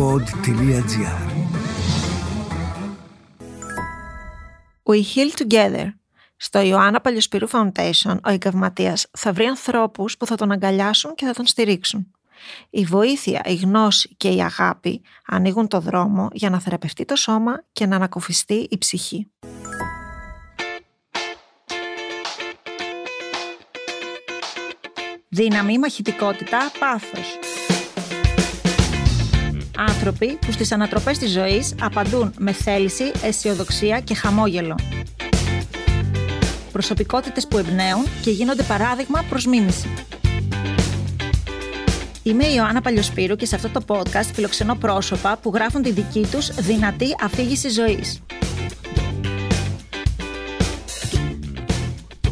pod.gr We Heal Together. Στο Ιωάννα Παλιοσπυρού Foundation, ο εγκαυματίας θα βρει ανθρώπους που θα τον αγκαλιάσουν και θα τον στηρίξουν. Η βοήθεια, η γνώση και η αγάπη ανοίγουν το δρόμο για να θεραπευτεί το σώμα και να ανακουφιστεί η ψυχή. Δύναμη, μαχητικότητα, πάθος. Άνθρωποι που στις ανατροπές της ζωής απαντούν με θέληση, αισιοδοξία και χαμόγελο. Προσωπικότητες που εμπνέουν και γίνονται παράδειγμα προς μίμηση. Είμαι η Ιωάννα Παλιοσπύρου και σε αυτό το podcast φιλοξενώ πρόσωπα που γράφουν τη δική τους δυνατή αφήγηση ζωής.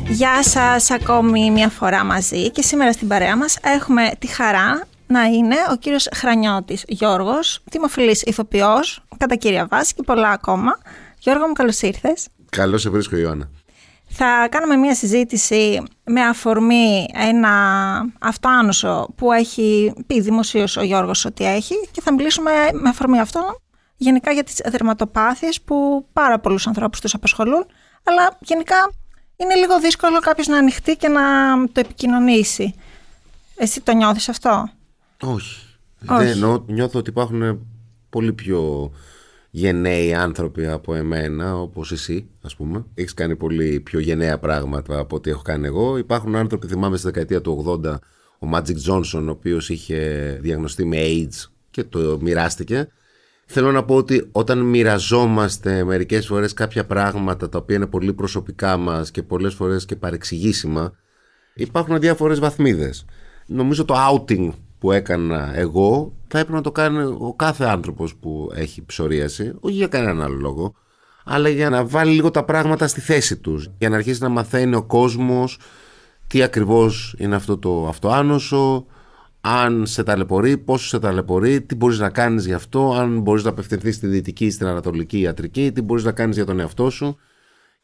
Γεια σας ακόμη μια φορά μαζί και σήμερα στην παρέα μας έχουμε τη χαρά να είναι ο κύριος Χρανιώτης Γιώργος, δημοφιλής ηθοποιός, κατά κύρια βάση και πολλά ακόμα. Γιώργο μου καλώς ήρθες. Καλώς σε βρίσκω Ιωάννα. Θα κάνουμε μια συζήτηση με αφορμή ένα αυτοάνωσο που έχει πει δημοσίως ο Γιώργος ότι έχει και θα μιλήσουμε με αφορμή αυτό γενικά για τις δερματοπάθειες που πάρα πολλούς ανθρώπους τους απασχολούν αλλά γενικά είναι λίγο δύσκολο κάποιος να ανοιχτεί και να το επικοινωνήσει. Εσύ το νιώθεις αυτό; Όχι. Δεν, νιώθω ότι υπάρχουν πολύ πιο γενναίοι άνθρωποι από εμένα, όπως εσύ, ας πούμε. Έχεις κάνει πολύ πιο γενναία πράγματα από ό,τι έχω κάνει εγώ. Υπάρχουν άνθρωποι, θυμάμαι στη δεκαετία του 80, ο Magic Johnson, ο οποίος είχε διαγνωστεί με AIDS και το μοιράστηκε. Θέλω να πω ότι όταν μοιραζόμαστε μερικές φορές κάποια πράγματα τα οποία είναι πολύ προσωπικά μας και πολλές φορές και παρεξηγήσιμα, υπάρχουν διάφορες βαθμίδες. Νομίζω το outing που έκανα εγώ θα έπρεπε να το κάνει ο κάθε άνθρωπος που έχει ψωρίαση, όχι για κανέναν άλλο λόγο, αλλά για να βάλει λίγο τα πράγματα στη θέση τους, για να αρχίσει να μαθαίνει ο κόσμος τι ακριβώς είναι αυτό το αυτοάνωσο, αν σε ταλαιπωρεί, πόσο σε ταλαιπωρεί, τι μπορείς να κάνεις γι' αυτό, αν μπορείς να απευθυνθείς στη δυτική ή στην ανατολική ιατρική, τι μπορείς να κάνεις για τον εαυτό σου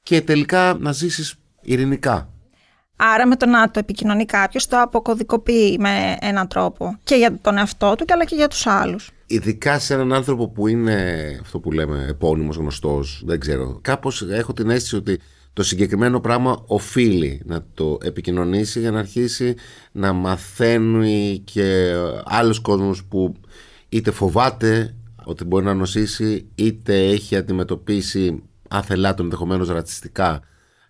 και τελικά να ζήσεις ειρηνικά. Άρα με το να το επικοινωνεί κάποιος το αποκωδικοποιεί με έναν τρόπο και για τον εαυτό του αλλά και για τους άλλους. Ειδικά σε έναν άνθρωπο που είναι αυτό που λέμε επώνυμος γνωστός, δεν ξέρω. Κάπως έχω την αίσθηση ότι το συγκεκριμένο πράγμα οφείλει να το επικοινωνήσει για να αρχίσει να μαθαίνει και άλλους κόσμους που είτε φοβάται ότι μπορεί να νοσήσει είτε έχει αντιμετωπίσει άθελά τον ενδεχομένως ρατσιστικά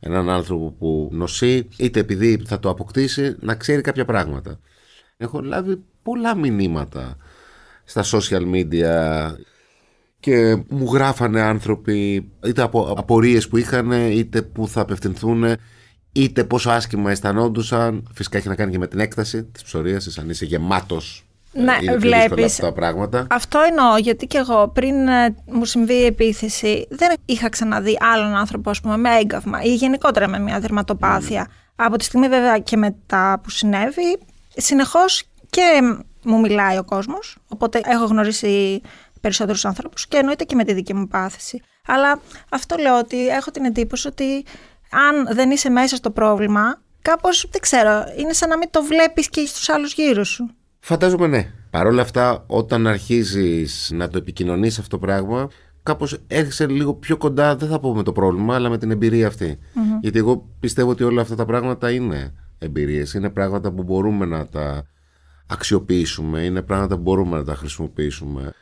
έναν άνθρωπο που νοσεί είτε επειδή θα το αποκτήσει να ξέρει κάποια πράγματα. Έχω λάβει πολλά μηνύματα στα social media και μου γράφανε άνθρωποι είτε από απορίες που είχαν είτε που θα απευθυνθούν είτε πόσο άσχημα αισθανόντουσαν φυσικά έχει να κάνει και με την έκταση της ψωρίασης αν είσαι γεμάτος ναι, βλέπεις. πράγματα. Αυτό εννοώ, γιατί και εγώ πριν ε, μου συμβεί η επίθεση, δεν είχα ξαναδεί άλλον άνθρωπο ας πούμε, με έγκαυμα ή γενικότερα με μια δερματοπάθεια. Από τη στιγμή βέβαια και μετά που συνέβη, συνεχώς και μου μιλάει ο κόσμος. Οπότε έχω γνωρίσει περισσότερους άνθρωπου και εννοείται και με τη δική μου πάθηση. Αλλά αυτό λέω ότι έχω την εντύπωση ότι αν δεν είσαι μέσα στο πρόβλημα, κάπως δεν ξέρω, είναι σαν να μην το βλέπεις και στους άλλους γύρω σου. Φαντάζομαι ναι. Παρ' όλα αυτά, όταν αρχίζεις να το επικοινωνείς αυτό το πράγμα, κάπως έρχεσαι λίγο πιο κοντά, δεν θα πω με το πρόβλημα, αλλά με την εμπειρία Γιατί εγώ πιστεύω ότι όλα αυτά τα πράγματα είναι εμπειρίες. Είναι πράγματα που μπορούμε να τα αξιοποιήσουμε, είναι πράγματα που μπορούμε να τα χρησιμοποιήσουμε.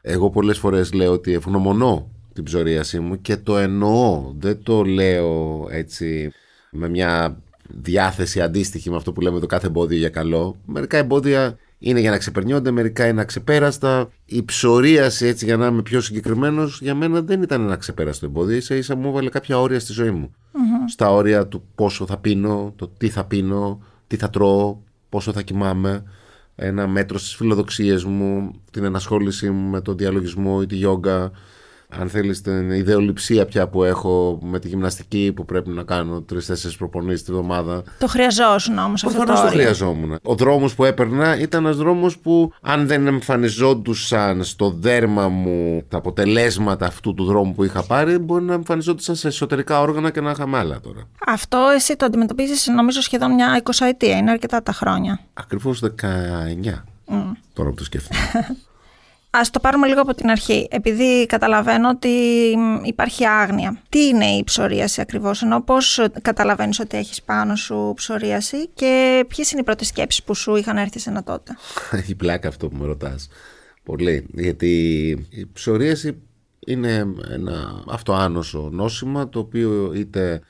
Εγώ πολλές φορές λέω ότι ευγνωμονώ την ψωρίασή μου και το εννοώ. Δεν το λέω έτσι με μια διάθεση αντίστοιχη με αυτό που λέμε το κάθε εμπόδιο για καλό. Μερικά εμπόδια είναι για να ξεπερνιόνται, μερικά είναι αξεπέραστα. Η ψωρίαση, έτσι για να είμαι πιο συγκεκριμένος, για μένα δεν ήταν ένα ξεπέραστο εμπόδιο. σα ίσα μου έβαλε κάποια όρια στη ζωή μου. Στα όρια του πόσο θα πίνω, το τι θα πίνω, τι θα τρώω, πόσο θα κοιμάμαι. Ένα μέτρο στις φιλοδοξίες μου, την ενασχόλησή μου με τον διαλογισμό ή τη γιόγκα αν θέλεις την ιδεολειψία πια που έχω με τη γυμναστική που πρέπει να κάνω τρει-τέσσερι προπονήσεις τη βδομάδα. Το χρειαζόσουν όμως αυτό. Προφανώς το χρειαζόμουν. Ο δρόμος που έπαιρνα ήταν ένας δρόμος που αν δεν εμφανιζόντουσαν στο δέρμα μου τα αποτελέσματα αυτού του δρόμου που είχα πάρει, μπορεί να εμφανιζόντουσαν σε εσωτερικά όργανα και να είχαμε άλλα τώρα. Αυτό εσύ το αντιμετωπίζεις νομίζω σχεδόν μια 20 ετία. Είναι αρκετά τα χρόνια. Ακριβώς 19. Mm. Τώρα που το σκέφτομαι. Ας το πάρουμε λίγο από την αρχή, επειδή καταλαβαίνω ότι υπάρχει άγνοια. Τι είναι η ψωρίαση ακριβώς, ενώ πώς καταλαβαίνεις ότι έχεις πάνω σου ψωρίαση και ποιες είναι οι πρώτες σκέψεις που σου είχαν έρθει σε ένα τότε; Έχει πλάκα αυτό που με ρωτάς. Πολύ, γιατί η ψωρίαση είναι ένα αυτοάνωσο νόσημα το οποίο είτε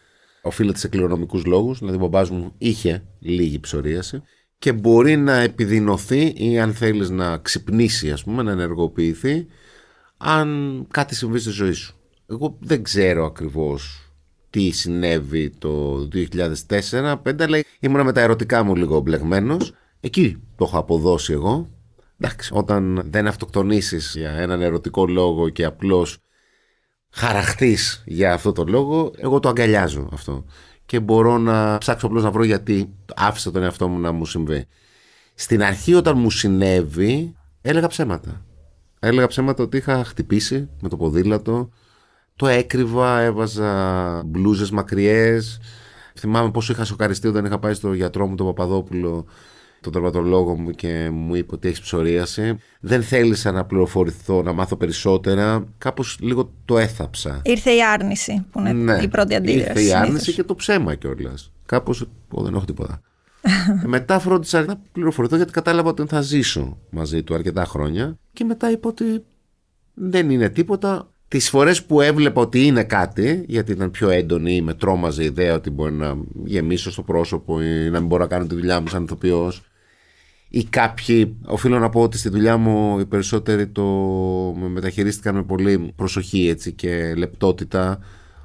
οφείλεται σε κληρονομικούς λόγους, δηλαδή ο μπαμπάς μου είχε λίγη ψωρίαση και μπορεί να επιδεινωθεί ή αν θέλεις να ξυπνήσει ας πούμε, να ενεργοποιηθεί αν κάτι συμβεί στη ζωή σου. Εγώ δεν ξέρω ακριβώς τι συνέβη το 2004-2005 αλλά ήμουν με τα ερωτικά μου λίγο μπλεγμένος. Εκεί το έχω αποδώσει εγώ. Εντάξει, όταν δεν αυτοκτονήσεις για έναν ερωτικό λόγο και απλώς χαραχτείς για αυτό το λόγο, εγώ το αγκαλιάζω αυτό και μπορώ να ψάξω απλώς να βρω γιατί άφησα τον εαυτό μου να μου συμβεί. Στην αρχή όταν μου συνέβη έλεγα ψέματα. Έλεγα ψέματα ότι είχα χτυπήσει με το ποδήλατο, το έκρυβα, έβαζα μπλούζες μακριές. Θυμάμαι πόσο είχα σοκαριστεί όταν είχα πάει στο γιατρό μου τον Παπαδόπουλο τον τερματολόγο μου και μου είπε ότι έχεις ψωρίαση. Δεν θέλησα να πληροφορηθώ, να μάθω περισσότερα. Κάπως λίγο το έθαψα. Ήρθε η άρνηση που είναι ναι, η πρώτη αντίδραση. Ήρθε η άρνηση και το ψέμα κιόλας. Κάπως, δεν έχω τίποτα. μετά φρόντισα να πληροφορηθώ γιατί κατάλαβα ότι θα ζήσω μαζί του αρκετά χρόνια. Και μετά είπα ότι δεν είναι τίποτα. Τις φορές που έβλεπα ότι είναι κάτι, γιατί ήταν πιο έντονη ή με τρόμαζε η ιδέα ότι μπορεί να γεμίσω στο πρόσωπο ή να μην μπορώ να κάνω τη δουλειά μου σαν ηθοποιός, ή κάποιοι, οφείλω να πω ότι στη δουλειά μου οι περισσότεροι το με μεταχειρίστηκαν με πολύ προσοχή έτσι, και λεπτότητα.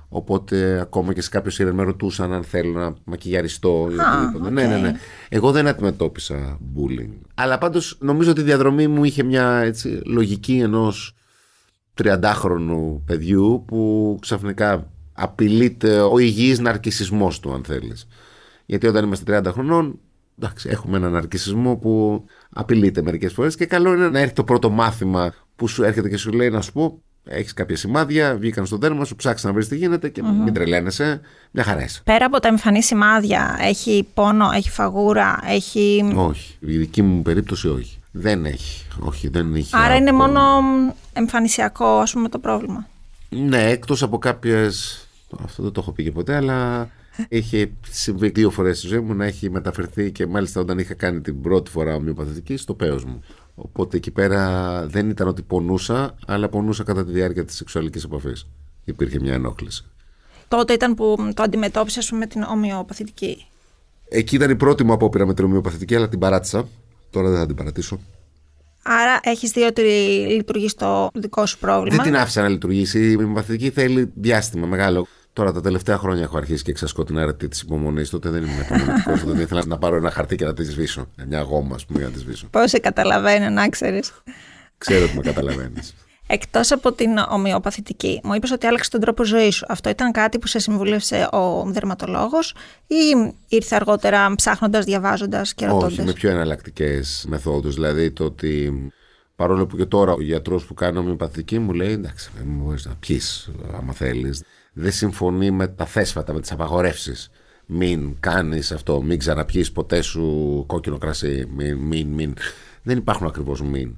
Οπότε ακόμα και σε κάποιο σειρά με ρωτούσαν αν θέλω να μακιγιαριστώ ή οτιδήποτε. Ναι, ναι, ναι. Εγώ δεν αντιμετώπισα bullying. Αλλά πάντως νομίζω ότι η διαδρομή μου είχε μια έτσι, λογική ενός 30χρονου παιδιού που ξαφνικά απειλείται ο υγιής ναρκισισμός του αν θέλεις. Γιατί όταν είμαστε 30 χρονών εντάξει, έχουμε έναν αρκισισμό που απειλείται μερικές φορές και καλό είναι να έρθει το πρώτο μάθημα που σου έρχεται και σου λέει να σου πω έχεις κάποια σημάδια, βγήκαν στο δέρμα σου, ψάξει να βρεις τι γίνεται και mm-hmm. μην τρελαίνεσαι. Μια χαρά είσαι. Πέρα από τα εμφανή σημάδια, έχει πόνο, έχει φαγούρα, έχει. Όχι. Η δική μου περίπτωση όχι. Δεν έχει. Όχι, δεν έχει. Άρα είναι μόνο εμφανισιακό, ας πούμε, το πρόβλημα. Ναι, εκτός από κάποιε. Αυτό δεν το έχω πει και ποτέ, αλλά Είχε συμβεί δύο φορές στη ζωή μου να έχει μεταφερθεί και μάλιστα όταν είχα κάνει την πρώτη φορά ομοιοπαθητική στο πέος μου. Οπότε εκεί πέρα δεν ήταν ότι πονούσα, αλλά πονούσα κατά τη διάρκεια της σεξουαλικής επαφής. Υπήρχε μια ενόχληση. Τότε ήταν που το αντιμετώπισε με την ομοιοπαθητική; Εκεί ήταν η πρώτη μου απόπειρα με την ομοιοπαθητική, αλλά την παράτησα. Τώρα δεν θα την παρατήσω. Άρα έχεις δει ότι λειτουργεί το δικό σου πρόβλημα; Δεν την άφησα να λειτουργήσει. Η ομοιοπαθητική θέλει διάστημα μεγάλο. Τώρα τα τελευταία χρόνια έχω αρχίσει και εξασκώ την αρετή της υπομονής. Τότε δεν ήμουν υπομονετικό. τότε ήθελα να πάρω ένα χαρτί και να τη σβήσω. Μια γόμα, ας πούμε, για να τη σβήσω. Πώς σε καταλαβαίνω, να ξέρεις. Ξέρω ότι με καταλαβαίνεις. Εκτός από την ομοιοπαθητική, μου είπες ότι άλλαξε τον τρόπο ζωής σου. Αυτό ήταν κάτι που σε συμβούλευσε ο δερματολόγος ή ήρθε αργότερα ψάχνοντας, διαβάζοντας και ρωτώντας; Όχι, με πιο εναλλακτικές μεθόδους. Δηλαδή το ότι παρόλο που και τώρα ο γιατρός που κάνει ομοιοπαθητική μου λέει εντάξει, μπορείς να πιεις άμα θέλεις δεν συμφωνεί με τα θέσφατα, με τις απαγορεύσεις. Μην κάνεις αυτό, μην ξαναπιείς ποτέ σου κόκκινο κρασί, μην, μην, μην. Δεν υπάρχουν ακριβώς μην.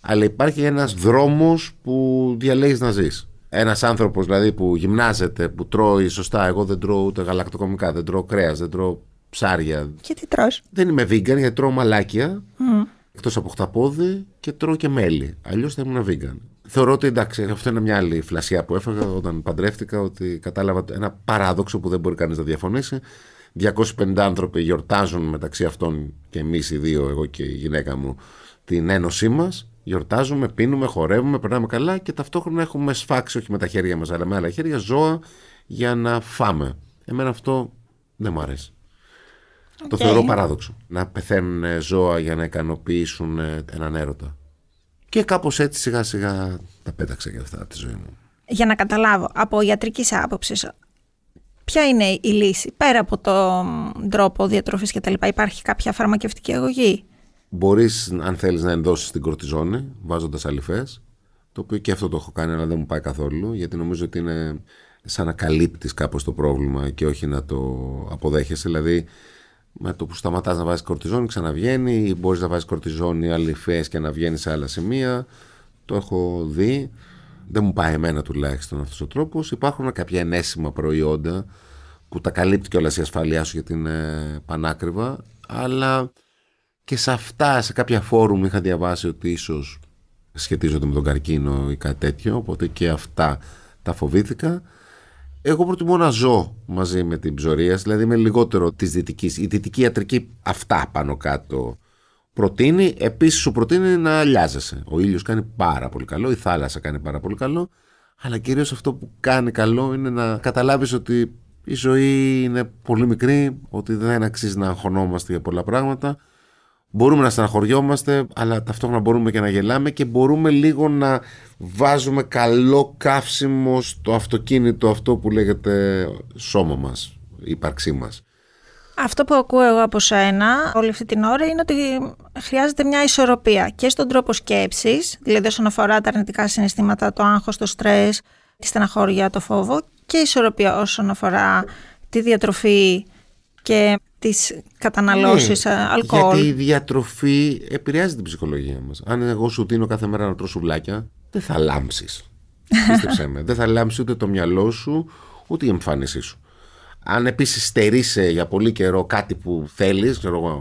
Αλλά υπάρχει ένας δρόμος που διαλέγεις να ζεις. Ένας άνθρωπος δηλαδή που γυμνάζεται, που τρώει σωστά, εγώ δεν τρώω ούτε γαλακτοκομικά, δεν τρώω κρέας, δεν τρώω ψάρια. Και τι τρως; Δεν είμαι vegan γιατί τρώω μαλάκια, mm. εκτός από χταπόδι και τρώω και μέλι. Αλλιώς θα ήμουν vegan θεωρώ ότι εντάξει, αυτό είναι μια άλλη φλασιά που έφαγα όταν παντρεύτηκα, ότι κατάλαβα ένα παράδοξο που δεν μπορεί κανείς να διαφωνήσει. 250 άνθρωποι γιορτάζουν μεταξύ αυτών και εμείς οι δύο, εγώ και η γυναίκα μου, την ένωσή μας. Γιορτάζουμε, πίνουμε, χορεύουμε, περνάμε καλά και ταυτόχρονα έχουμε σφάξει, όχι με τα χέρια μας, αλλά με άλλα χέρια, ζώα για να φάμε. Εμένα αυτό δεν μου αρέσει. Το θεωρώ παράδοξο. Να πεθαίνουν ζώα για να ικανοποιήσουν έναν έρωτα. Και κάπως έτσι σιγά σιγά τα πέταξα και αυτά από τη ζωή μου. Για να καταλάβω, από ιατρικής άποψης, ποια είναι η λύση, πέρα από τον τρόπο διατροφής κτλ. Υπάρχει κάποια φαρμακευτική αγωγή; Μπορείς, αν θέλεις, να ενδώσεις την κορτιζόνη βάζοντας αληφέ. Το οποίο και αυτό το έχω κάνει, αλλά δεν μου πάει καθόλου, γιατί νομίζω ότι είναι σαν να καλύπτεις κάπως το πρόβλημα και όχι να το αποδέχεσαι. Δηλαδή, με το που σταματάς να βάζεις κορτιζόνη, ξαναβγαίνει, ή μπορείς να βάζεις κορτιζόνη αληφέ και να βγαίνει σε άλλα σημεία. το έχω δει. Δεν μου πάει εμένα τουλάχιστον αυτός ο τρόπος. Υπάρχουν κάποια ενέσιμα προϊόντα που τα καλύπτει και όλα η ασφαλεία σου γιατί είναι πανάκριβα. Αλλά και σε αυτά, σε κάποια φόρουμ είχα διαβάσει ότι ίσως σχετίζονται με τον καρκίνο ή κάτι τέτοιο. Οπότε και αυτά τα φοβήθηκα. Εγώ προτιμώ να ζω μαζί με την ψωρία, δηλαδή είμαι λιγότερο της δυτικής. Η δυτική ιατρική αυτά πάνω κάτω προτείνει. Επίσης σου προτείνει να αλιάζεσαι. Ο ήλιος κάνει πάρα πολύ καλό, η θάλασσα κάνει πάρα πολύ καλό. Αλλά κυρίως αυτό που κάνει καλό είναι να καταλάβεις ότι η ζωή είναι πολύ μικρή, ότι δεν αξίζει να αγχωνόμαστε για πολλά πράγματα μπορούμε να στεναχωριόμαστε, αλλά ταυτόχρονα μπορούμε και να γελάμε και μπορούμε λίγο να βάζουμε καλό καύσιμο στο αυτοκίνητο αυτό που λέγεται σώμα μας, η ύπαρξή μας. Αυτό που ακούω εγώ από σένα όλη αυτή την ώρα είναι ότι χρειάζεται μια ισορροπία και στον τρόπο σκέψης, δηλαδή όσον αφορά τα αρνητικά συναισθήματα, το άγχος, το στρες, τη στεναχώρια, το φόβο και ισορροπία όσον αφορά τη διατροφή και τις καταναλώσεις ναι, αλκοόλ. Γιατί η διατροφή επηρεάζει την ψυχολογία μας. Αν εγώ σου δίνω κάθε μέρα να τρώω σουβλάκια, δεν θα λάμψεις. Πίστεψέ με. Δεν θα λάμψει ούτε το μυαλό σου, ούτε η εμφάνισή σου. Αν επίσης στερείσαι για πολύ καιρό κάτι που θέλεις,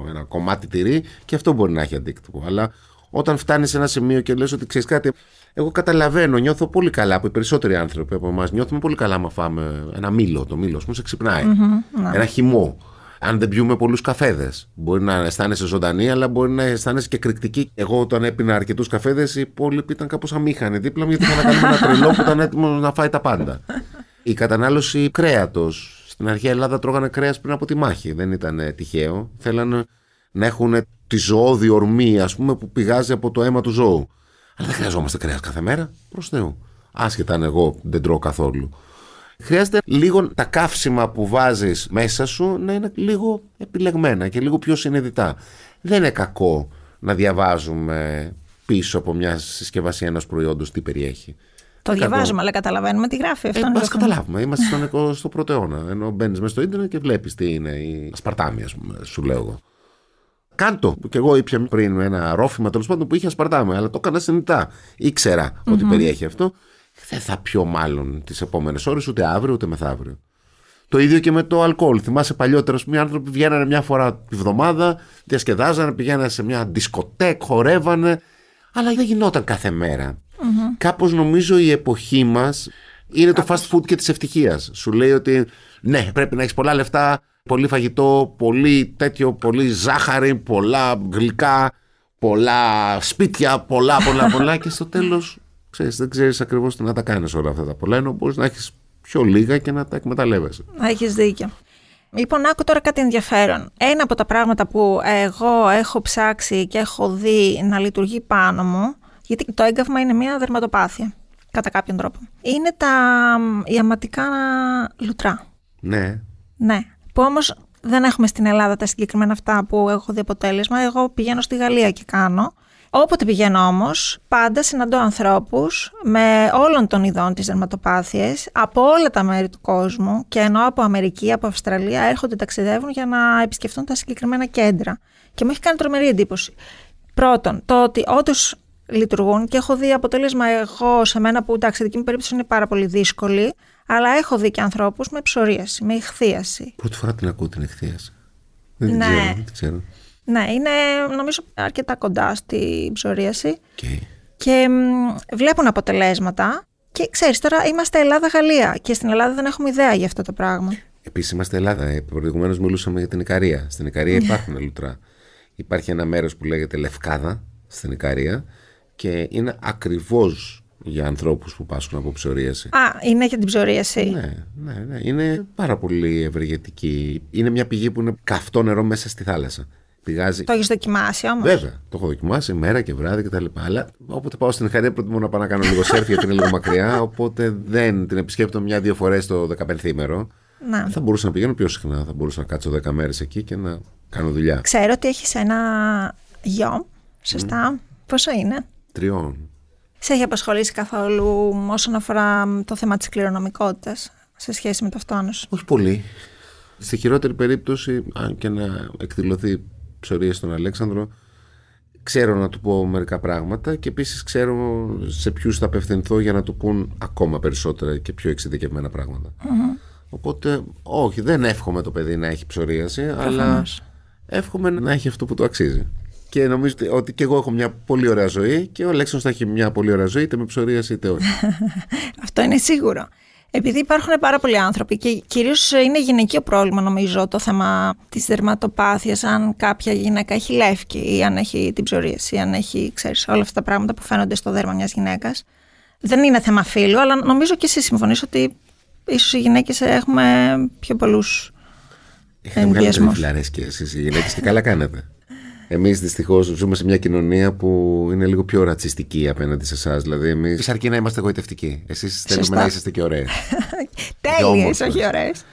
ένα κομμάτι τυρί, και αυτό μπορεί να έχει αντίκτυπο. Αλλά όταν φτάνεις σε ένα σημείο και λες ότι ξέρεις κάτι, εγώ καταλαβαίνω, νιώθω πολύ καλά που οι περισσότεροι άνθρωποι από εμάς νιώθουμε πολύ καλά να φάμε ένα μήλο. Το μήλος μου σε ξυπνάει. Mm-hmm, ένα χυμό αν δεν πιούμε πολλούς καφέδες. Μπορεί να αισθάνεσαι ζωντανή, αλλά μπορεί να αισθάνεσαι και κρυκτική. Εγώ όταν έπινα αρκετούς καφέδες, οι υπόλοιποι ήταν κάπως αμήχανοι δίπλα μου, γιατί είχα να κάνουμε ένα τρελό που ήταν έτοιμο να φάει τα πάντα. Η κατανάλωση κρέατος. Στην αρχή Ελλάδα τρώγανε κρέας πριν από τη μάχη. Δεν ήταν τυχαίο. Θέλανε να έχουν τη ζωώδη ορμή, ας πούμε, που πηγάζει από το αίμα του ζώου. Αλλά δεν χρειαζόμαστε κρέας κάθε μέρα. Προς Θεού. Άσχετα αν εγώ δεν τρώω καθόλου. Χρειάζεται λίγο τα καύσιμα που βάζεις μέσα σου να είναι λίγο επιλεγμένα και λίγο πιο συνειδητά. Δεν είναι κακό να διαβάζουμε πίσω από μια συσκευασία ενός προϊόντος τι περιέχει. Το διαβάζουμε, αλλά καταλαβαίνουμε τι γράφει αυτό. Ε, καταλάβουμε. Είμαστε στον, στο πρώτο αιώνα. Ενώ μπαίνεις μέσα στο ίντερνετ και βλέπεις τι είναι η Σπαρτάμι, ας πούμε, σου λέω εγώ. Κάντο. Και εγώ ήπια πριν ένα ρόφημα τέλος πάντων που είχε ασπαρτάμι, αλλά το έκανα συνειδητά. Ήξερα ότι περιέχει αυτό δεν θα πιω μάλλον τις επόμενες ώρες, ούτε αύριο ούτε μεθαύριο. Το ίδιο και με το αλκοόλ. Θυμάσαι παλιότερα, οι άνθρωποι βγαίνανε μια φορά τη βδομάδα, διασκεδάζανε, πηγαίνανε σε μια δισκοτέκ, χορεύανε. Αλλά δεν γινόταν κάθε μέρα. Mm-hmm. Κάπως νομίζω η εποχή μας είναι το fast food και της ευτυχίας. Σου λέει ότι ναι, πρέπει να έχεις πολλά λεφτά, πολύ φαγητό, πολύ τέτοιο, πολύ ζάχαρη, πολλά γλυκά, πολλά σπίτια, πολλά, πολλά, πολλά και στο τέλος ξέρεις, δεν ξέρεις ακριβώς τι να τα κάνεις όλα αυτά τα πολλά, ενώ μπορείς να έχεις πιο λίγα και να τα εκμεταλλεύεσαι. Έχεις δίκιο. Λοιπόν, άκου τώρα κάτι ενδιαφέρον. Ένα από τα πράγματα που εγώ έχω ψάξει και έχω δει να λειτουργεί πάνω μου, γιατί το έγκαυμα είναι μια δερματοπάθεια, κατά κάποιον τρόπο, είναι τα ιαματικά λουτρά. Ναι. Ναι. Που όμως δεν έχουμε στην Ελλάδα τα συγκεκριμένα αυτά που έχω δει αποτέλεσμα. Εγώ πηγαίνω στη Γαλλία και κάνω. Όποτε πηγαίνω όμως, πάντα συναντώ ανθρώπους με όλων των ειδών της δερματοπάθειε από όλα τα μέρη του κόσμου και ενώ από Αμερική, από Αυστραλία έρχονται, ταξιδεύουν για να επισκεφτούν τα συγκεκριμένα κέντρα. Και μου έχει κάνει τρομερή εντύπωση. Πρώτον, το ότι όντως λειτουργούν και έχω δει αποτέλεσμα εγώ σε μένα που εντάξει, η δική μου περίπτωση είναι πάρα πολύ δύσκολη, αλλά έχω δει και ανθρώπους με ψωρίαση, με ηχθίαση. Πρώτη φορά την ακούω την ηχθίαση. Δεν ναι. ξέρω, δεν ξέρω. Ναι, είναι νομίζω αρκετά κοντά στη ψωρίαση. Okay. Και βλέπουν αποτελέσματα. Και ξέρεις, τώρα είμαστε Ελλάδα-Γαλλία και στην Ελλάδα δεν έχουμε ιδέα για αυτό το πράγμα. Επίσης είμαστε Ελλάδα. Ε, Προηγουμένως μιλούσαμε για την Ικαρία. Στην Ικαρία ναι. υπάρχουν λουτρά. Υπάρχει ένα μέρος που λέγεται Λευκάδα στην Ικαρία και είναι ακριβώς για ανθρώπους που πάσχουν από ψωρίαση. Α, είναι για την ψωρίαση. Ναι, ναι, ναι. Είναι πάρα πολύ ευεργετική. Είναι μια πηγή που είναι καυτό νερό μέσα στη θάλασσα. Πηγάζει... Το έχεις δοκιμάσει όμως; Βέβαια. Το έχω δοκιμάσει μέρα και βράδυ κτλ. Αλλά όποτε πάω στην Ικαρία προτιμώ να πάω να κάνω λίγο σερφ γιατί είναι λίγο μακριά. Οπότε δεν την επισκέπτομαι μια-δύο φορές το 15 ημέρο. Να. Θα μπορούσα να πηγαίνω πιο συχνά. Θα μπορούσα να κάτσω 10 μέρες εκεί και να κάνω δουλειά. Ξέρω ότι έχεις ένα γιο. Σωστά. Mm. Πόσο είναι, Τριών. Σε έχει απασχολήσει καθόλου όσον αφορά το θέμα της κληρονομικότητας σε σχέση με το αυτόνος; Όχι πολύ. Στη χειρότερη περίπτωση, αν και να εκδηλωθεί ψωρίες στον Αλέξανδρο ξέρω να του πω μερικά πράγματα και επίσης ξέρω σε ποιους θα απευθυνθώ για να του πούν ακόμα περισσότερα και πιο εξειδικευμένα Οπότε, όχι, δεν εύχομαι το παιδί να έχει ψωρίαση, αλλά εύχομαι να έχει αυτό που το αξίζει. Και νομίζω ότι και εγώ έχω μια πολύ ωραία ζωή και ο Αλέξανδρος θα έχει μια πολύ ωραία ζωή, είτε με ψωρίαση είτε όχι. αυτό είναι σίγουρο. Επειδή υπάρχουν πάρα πολλοί άνθρωποι και κυρίως είναι γυναικείο πρόβλημα, νομίζω, το θέμα της δερματοπάθειας. Αν κάποια γυναίκα έχει λεύκη ή αν έχει την ψωρίαση ή αν έχει, ξέρεις, όλα αυτά τα πράγματα που φαίνονται στο δέρμα μιας γυναίκας. Δεν είναι θέμα φίλου, αλλά νομίζω και εσύ συμφωνείς ότι ίσως οι γυναίκες έχουμε πιο πολλούς ενδιασμούς. Έχετε και εσείς οι γυναίκες και καλά κάνετε. Εμείς δυστυχώς ζούμε σε μια κοινωνία που είναι λίγο πιο ρατσιστική απέναντι σε εσάς. Δηλαδή, εμείς αρκεί να είμαστε εγωιτευτικοί. Εσείς θέλουμε να είσαστε και ωραίε. Τέλειες, όχι ωραίες.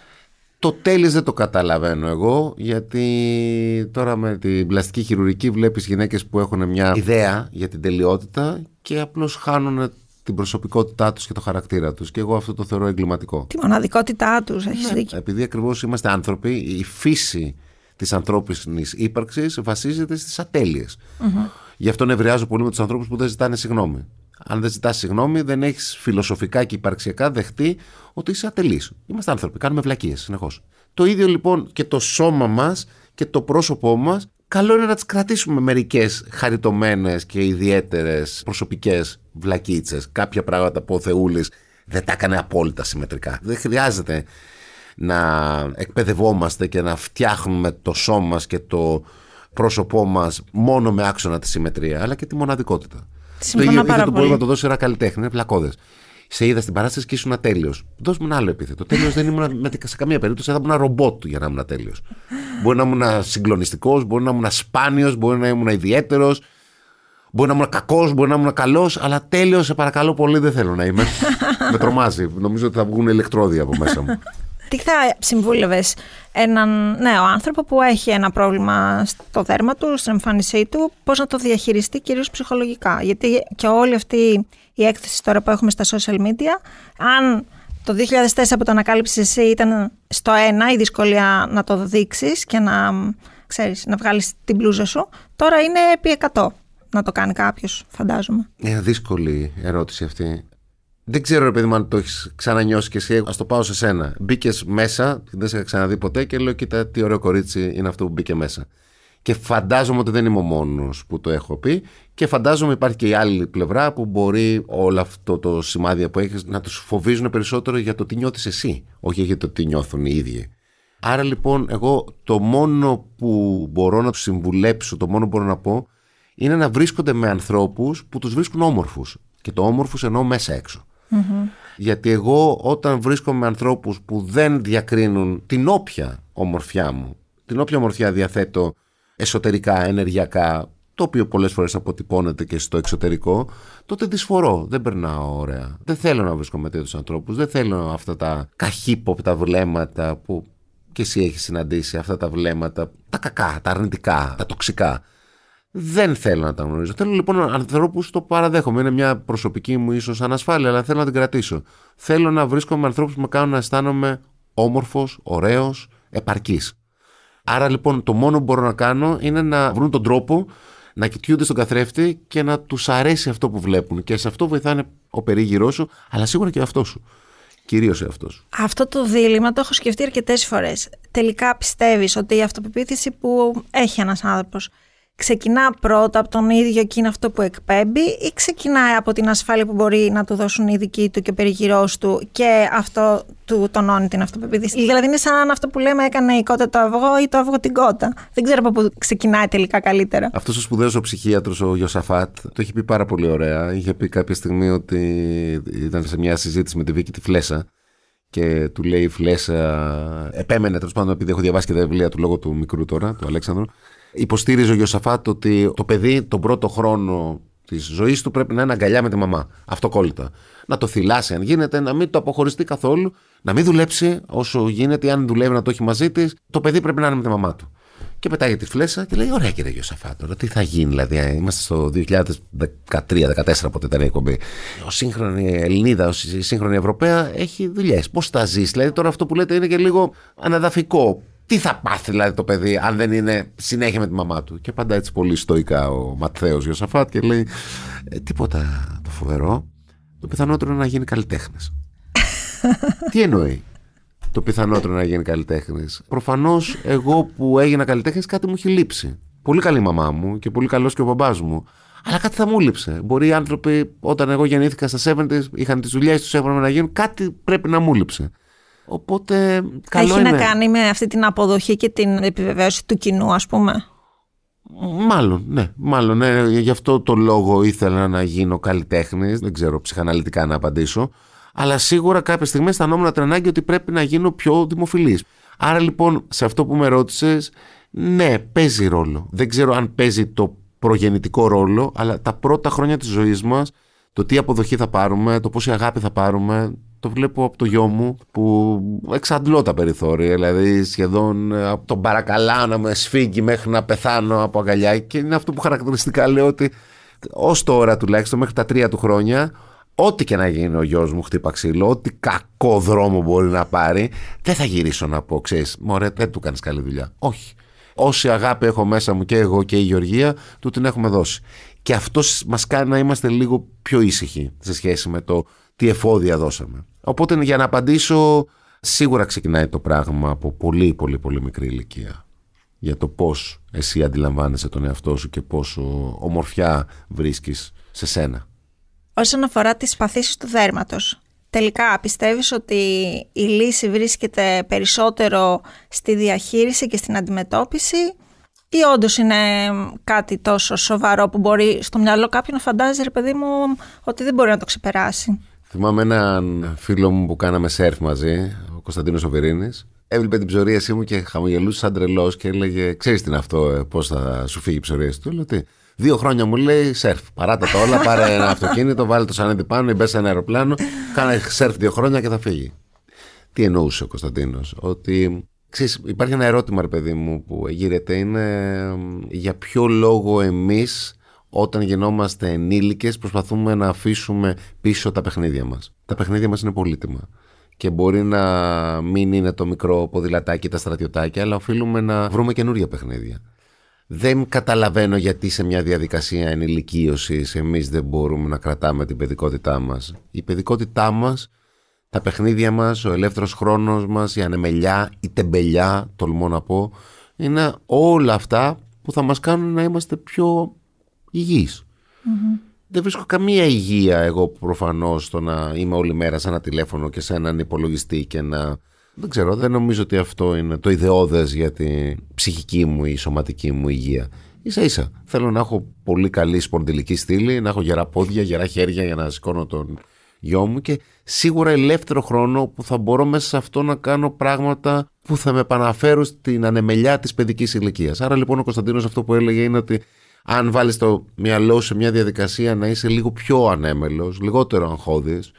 Το τέλει δεν το καταλαβαίνω εγώ, γιατί τώρα με την πλαστική χειρουργική βλέπεις γυναίκες που έχουν μια ιδέα για την τελειότητα και απλώς χάνουν την προσωπικότητά τους και το χαρακτήρα τους. Και εγώ αυτό το θεωρώ εγκληματικό. Τη μοναδικότητά τους, έχεις ναι, δίκιο. Επειδή ακριβώς είμαστε άνθρωποι, η φύση της ανθρώπινης ύπαρξης βασίζεται στις ατέλειες. Mm-hmm. Γι' αυτό νευριάζω πολύ με τους ανθρώπους που δεν ζητάνε συγγνώμη. Αν δεν ζητάς συγγνώμη, δεν έχεις φιλοσοφικά και υπαρξιακά δεχτεί ότι είσαι ατελής. Είμαστε άνθρωποι, κάνουμε βλακίες συνεχώς. Το ίδιο λοιπόν και το σώμα μας και το πρόσωπό μας, καλό είναι να τις κρατήσουμε μερικές χαριτωμένες και ιδιαίτερες προσωπικές βλακίτσες. Κάποια πράγματα που ο Θεούλης δεν τα έκανε απόλυτα συμμετρικά. Δεν χρειάζεται να εκπαιδευόμαστε και να φτιάχνουμε το σώμα μας και το πρόσωπό μας μόνο με άξονα τη συμμετρία, αλλά και τη μοναδικότητα. Συμφωνώ το ίδιο ήθελε μπορεί να το δώσει ένα καλλιτέχνη, είναι πλακώδε. Σε είδα στην παράσταση και ήσουν ατέλειος. Δώσ' μου ένα άλλο επίθετο. Τέλειος δεν ήμουν σε καμία περίπτωση, θα ήμουν ένα ρομπότ για να ήμουν ατέλειος. μπορεί να ήμουν συγκλονιστικός, μπορεί να ήμουν σπάνιος, μπορεί να ήμουν ιδιαίτερος, μπορεί να ήμουν κακός, μπορεί να ήμουν καλός, αλλά τέλειος, σε παρακαλώ πολύ, δεν θέλω να είμαι. Με τρομάζει. Νομίζω ότι θα βγουν ηλεκτρόδια από μέσα μου. Τι θα συμβούλευες έναν νέο άνθρωπο που έχει ένα πρόβλημα στο δέρμα του, στην εμφάνισή του, πώς να το διαχειριστεί κυρίως ψυχολογικά; Γιατί και όλη αυτή η έκθεση τώρα που έχουμε στα social media, αν το 2004 που το ανακάλυψες εσύ ήταν στο ένα η δυσκολία να το δείξεις και να, ξέρεις, να βγάλεις την μπλούζα σου, τώρα είναι επί 100 να το κάνει κάποιος, φαντάζομαι. Είναι δύσκολη ερώτηση αυτή. Δεν ξέρω, ρε παιδί μου, αν το έχεις ξανανιώσει κι εσύ. Α το πάω σε σένα. Μπήκες μέσα, δεν σε είχα ξαναδεί ποτέ και λέω: Κοίτα, τι ωραίο κορίτσι είναι αυτό που μπήκε μέσα. Και φαντάζομαι ότι δεν είμαι ο μόνος που το έχω πει. Και φαντάζομαι υπάρχει και η άλλη πλευρά που μπορεί όλο αυτό το σημάδι που έχεις να τους φοβίζουν περισσότερο για το τι νιώθεις εσύ, όχι για το τι νιώθουν οι ίδιοι. Άρα λοιπόν, εγώ το μόνο που μπορώ να τους συμβουλέψω, το μόνο που μπορώ να πω, είναι να βρίσκονται με ανθρώπους που τους βρίσκουν όμορφους. Και το όμορφους εννοώ μέσα έξω. Γιατί εγώ όταν βρίσκομαι με ανθρώπους που δεν διακρίνουν την όποια ομορφιά μου, την όποια ομορφιά διαθέτω εσωτερικά, ενεργειακά, το οποίο πολλές φορές αποτυπώνεται και στο εξωτερικό, τότε δυσφορώ, δεν περνάω ωραία. Δεν θέλω να βρίσκομαι με τέτοιους ανθρώπους, δεν θέλω αυτά τα καχύποπτα βλέμματα που και εσύ έχεις συναντήσει, αυτά τα βλέμματα, τα κακά, τα αρνητικά, τα τοξικά. Δεν θέλω να τα γνωρίζω. Θέλω λοιπόν ανθρώπους το παραδέχομαι. Είναι μια προσωπική μου ίσως ανασφάλεια, αλλά θέλω να την κρατήσω. Θέλω να βρίσκομαι με ανθρώπους που με κάνουν να αισθάνομαι όμορφος, ωραίος, επαρκής. Άρα λοιπόν το μόνο που μπορώ να κάνω είναι να βρουν τον τρόπο να κοιτιούνται στον καθρέφτη και να τους αρέσει αυτό που βλέπουν. Και σε αυτό βοηθάνε ο περίγυρός σου, αλλά σίγουρα και αυτό σου. Κυρίως αυτό. Αυτό το δίλημα το έχω σκεφτεί αρκετές φορές. Τελικά πιστεύεις ότι η αυτοπεποίθηση που έχει ένας άνθρωπος ξεκινά πρώτα από τον ίδιο και είναι αυτό που εκπέμπει ή ξεκινάει από την ασφάλεια που μπορεί να του δώσουν οι δικοί του και ο περιγυρός του και αυτό του τονώνει την αυτοπεποίθηση. Δηλαδή είναι σαν αυτό που λέμε έκανε η κότα το αυγό ή το αυγό την κότα. Δεν ξέρω από πού ξεκινάει τελικά καλύτερα. Αυτός ο σπουδαίος ο ψυχίατρος, ο Ιωσαφάτ, το έχει πει πάρα πολύ ωραία. Είχε πει κάποια στιγμή ότι ήταν σε μια συζήτηση με τη Βίκη τη Φλέσα και του λέει η Φλέσα. Επέμενε τέλος πάντων επειδή έχω διαβάσει και τα βιβλία του λόγω του μικρού τώρα, του Αλέξανδρου Υποστήριζε ο Γιωσαφάτ ότι το παιδί τον πρώτο χρόνο της ζωής του πρέπει να είναι αγκαλιά με τη μαμά. Αυτοκόλλητα. Να το θυλάσει αν γίνεται, να μην το αποχωριστεί καθόλου, να μην δουλέψει όσο γίνεται, αν δουλεύει να το έχει μαζί της. Το παιδί πρέπει να είναι με τη μαμά του. Και πετάγει τη φλέσσα και λέει: Ωραία, κύριε Γιωσαφάτ, τώρα τι θα γίνει, δηλαδή. Ε, είμαστε στο 2013-2014 πότε ήταν η εκπομπή. Ο σύγχρονη Ελληνίδα, η σύγχρονη Ευρωπαία έχει δουλειές. Πώς θα ζεις, δηλαδή τώρα αυτό που λέτε είναι και λίγο αναδαφικό τι θα πάθει δηλαδή το παιδί αν δεν είναι συνέχεια με τη μαμά του; Και πάντα έτσι πολύ στοικά ο Ματθαίος Ιωσαφάτ και λέει «Ε, τίποτα το φοβερό. Το πιθανότερο είναι να γίνει καλλιτέχνης. τι εννοεί; Το πιθανότερο να γίνει καλλιτέχνης. Προφανώς εγώ που έγινα καλλιτέχνης κάτι μου έχει λείψει. Πολύ καλή η μαμά μου και πολύ καλός και ο μπαμπάς μου. Αλλά κάτι θα μου λείψε. Μπορεί οι άνθρωποι όταν εγώ γεννήθηκα στα 70 είχαν τις δουλειές τους, έπρεπε να γίνουν. Κάτι πρέπει να μου λείψε. Οπότε καλό Έχει είναι. να κάνει με αυτή την αποδοχή και την επιβεβαίωση του κοινού, ας πούμε. Μάλλον, ναι. Μάλλον, ναι. Γι' αυτό το λόγο ήθελα να γίνω καλλιτέχνης. Δεν ξέρω ψυχαναλυτικά να απαντήσω. Αλλά σίγουρα κάποια στιγμή αισθανόμουν την ανάγκη ότι πρέπει να γίνω πιο δημοφιλής. Άρα λοιπόν, σε αυτό που με ρώτησες, ναι, παίζει ρόλο. Δεν ξέρω αν παίζει το προγεννητικό ρόλο, αλλά τα πρώτα χρόνια της ζωής μας, το τι αποδοχή θα πάρουμε, το πόση αγάπη θα πάρουμε, το βλέπω από το γιο μου που εξαντλώ τα περιθώρια. Δηλαδή σχεδόν ε, από τον παρακαλά να με σφίγγει μέχρι να πεθάνω από αγκαλιά. Και είναι αυτό που χαρακτηριστικά λέω ότι ως τώρα τουλάχιστον μέχρι τα τρία του χρόνια, ό,τι και να γίνει ο γιος μου χτύπα ξύλο, ό,τι κακό δρόμο μπορεί να πάρει, δεν θα γυρίσω να πω, ξέρεις, μωρέ, δεν του κάνεις καλή δουλειά. Όχι. Όση αγάπη έχω μέσα μου και εγώ και η Γεωργία, του την έχουμε δώσει. Και αυτός μας κάνει να είμαστε λίγο πιο ήσυχοι σε σχέση με το τι εφόδια δώσαμε. Οπότε για να απαντήσω, σίγουρα ξεκινάει το πράγμα από πολύ πολύ πολύ μικρή ηλικία. Για το πώς εσύ αντιλαμβάνεσαι τον εαυτό σου και πόσο ομορφιά βρίσκεις σε σένα. Όσον αφορά τις παθήσεις του δέρματος, τελικά πιστεύεις ότι η λύση βρίσκεται περισσότερο στη διαχείριση και στην αντιμετώπιση ή όντως είναι κάτι τόσο σοβαρό που μπορεί στο μυαλό κάποιον να φαντάζει ρε παιδί μου ότι δεν μπορεί να το ξεπεράσει. Θυμάμαι έναν φίλο μου που κάναμε σερφ μαζί, ο Κωνσταντίνος Οβερίνης. Έβλεπε την ψωρίασή μου και χαμογελούσε σαν τρελός και έλεγε: Ξέρεις τι είναι αυτό, ε, πώς θα σου φύγει η ψωρίαση του; Λέω τι. Δύο χρόνια μου λέει σερφ. Παράτα τα όλα, πάρε ένα αυτοκίνητο, βάλε το σανέδι πάνω, μπες σε ένα αεροπλάνο, κάνε σερφ δύο χρόνια και θα φύγει. Τι εννοούσε ο Κωνσταντίνος, Ότι ξέρεις, υπάρχει ένα ερώτημα, ρε παιδί μου, που γύρεται είναι για ποιο λόγο εμείς όταν γινόμαστε ενήλικες προσπαθούμε να αφήσουμε πίσω τα παιχνίδια μας. Τα παιχνίδια μας είναι πολύτιμα και μπορεί να μην είναι το μικρό ποδηλατάκι, τα στρατιωτάκια, αλλά οφείλουμε να βρούμε καινούργια παιχνίδια. Δεν καταλαβαίνω γιατί σε μια διαδικασία ενηλικίωσης εμείς δεν μπορούμε να κρατάμε την παιδικότητά μας. Η παιδικότητά μας, τα παιχνίδια μας, ο ελεύθερος χρόνος μας, η ανεμελιά, η τεμπελιά, τολμώ να πω, είναι όλα αυτά που θα μας κάνουν να είμαστε πιο υγιείς. Δεν βρίσκω καμία υγεία εγώ προφανώς στο να είμαι όλη μέρα σε ένα τηλέφωνο και σε έναν υπολογιστή και να... Δεν ξέρω, δεν νομίζω ότι αυτό είναι το ιδεώδες για την ψυχική μου ή σωματική μου υγεία. Ίσα ίσα. Θέλω να έχω πολύ καλή σπονδυλική στήλη, να έχω γερά πόδια, γερά χέρια για να σηκώνω τον γιο μου και σίγουρα ελεύθερο χρόνο που θα μπορώ μέσα σε αυτό να κάνω πράγματα που θα με επαναφέρουν στην ανεμελιά της παιδικής ηλικίας. Άρα λοιπόν ο Κωνσταντίνος αυτό που έλεγε είναι ότι αν βάλεις το μυαλό σε μια διαδικασία να είσαι λίγο πιο ανέμελος, λιγότερο αγχώδης,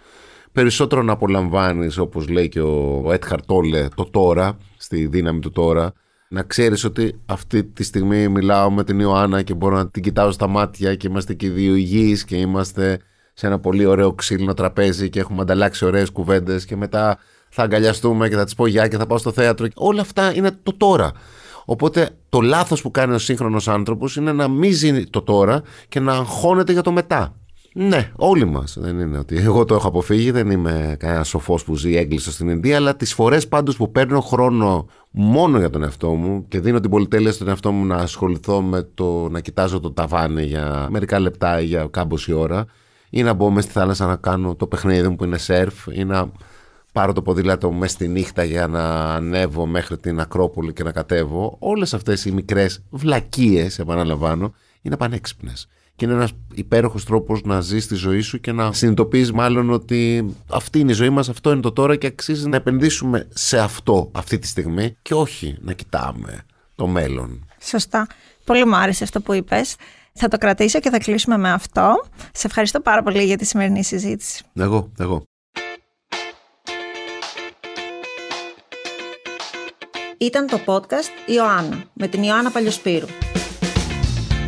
περισσότερο να απολαμβάνεις όπως λέει και ο Έτχαρ Τόλε το τώρα, στη δύναμη του τώρα, να ξέρεις ότι αυτή τη στιγμή μιλάω με την Ιωάννα και μπορώ να την κοιτάω στα μάτια και είμαστε και οι δύο υγιείς και είμαστε σε ένα πολύ ωραίο ξύλινο τραπέζι και έχουμε ανταλλάξει ωραίες κουβέντες και μετά θα αγκαλιαστούμε και θα τις πω γεια και θα πάω στο θέατρο. Όλα αυτά είναι το τώρα. Οπότε το λάθος που κάνει ο σύγχρονος άνθρωπος είναι να μην ζει το τώρα και να αγχώνεται για το μετά. Ναι, όλοι μας. Δεν είναι ότι εγώ το έχω αποφύγει, δεν είμαι κανένα σοφός που ζει έγκλειστο στην Ινδία, αλλά τις φορές πάντως που παίρνω χρόνο μόνο για τον εαυτό μου και δίνω την πολυτέλεια στον εαυτό μου να ασχοληθώ με το να κοιτάζω το ταβάνι για μερικά λεπτά ή για κάμποση ώρα, ή να μπω μες στη θάλασσα να κάνω το παιχνίδι μου που είναι σερφ, ή να πάρω το ποδήλατο μου μέσα στη νύχτα για να ανέβω μέχρι την Ακρόπολη και να κατέβω. Όλες αυτές οι μικρές βλακίες, επαναλαμβάνω, είναι πανέξυπνες. Και είναι ένας υπέροχος τρόπος να ζεις τη ζωή σου και να συνειδητοποιείς μάλλον ότι αυτή είναι η ζωή μας, αυτό είναι το τώρα και αξίζει να επενδύσουμε σε αυτό αυτή τη στιγμή και όχι να κοιτάμε το μέλλον. Σωστά. Πολύ μου άρεσε αυτό που είπες. Θα το κρατήσω και θα κλείσουμε με αυτό. Σε ευχαριστώ πάρα πολύ για τη σημερινή συζήτηση. Εγώ, εγώ. Ήταν το podcast Ιωάννα με την Ιωάννα Παλιοσπύρου.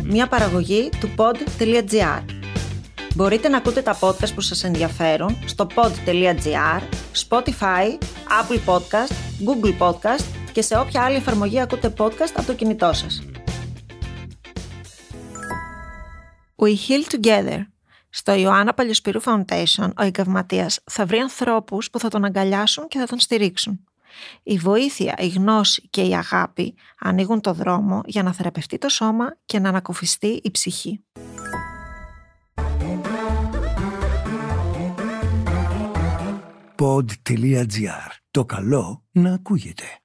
Μια παραγωγή του pod.gr. Μπορείτε να ακούτε τα podcast που σας ενδιαφέρουν στο pod.gr, Spotify, Apple Podcast, Google Podcast και σε όποια άλλη εφαρμογή ακούτε podcast από το κινητό σας. We Heal Together. Στο Ιωάννα Παλιοσπυρού Foundation, ο εγκαυματίας θα βρει ανθρώπους που θα τον αγκαλιάσουν και θα τον στηρίξουν. Η βοήθεια, η γνώση και η αγάπη ανοίγουν το δρόμο για να θεραπευτεί το σώμα και να ανακουφιστεί η ψυχή. Pod.gr. Το καλό να ακούγεται.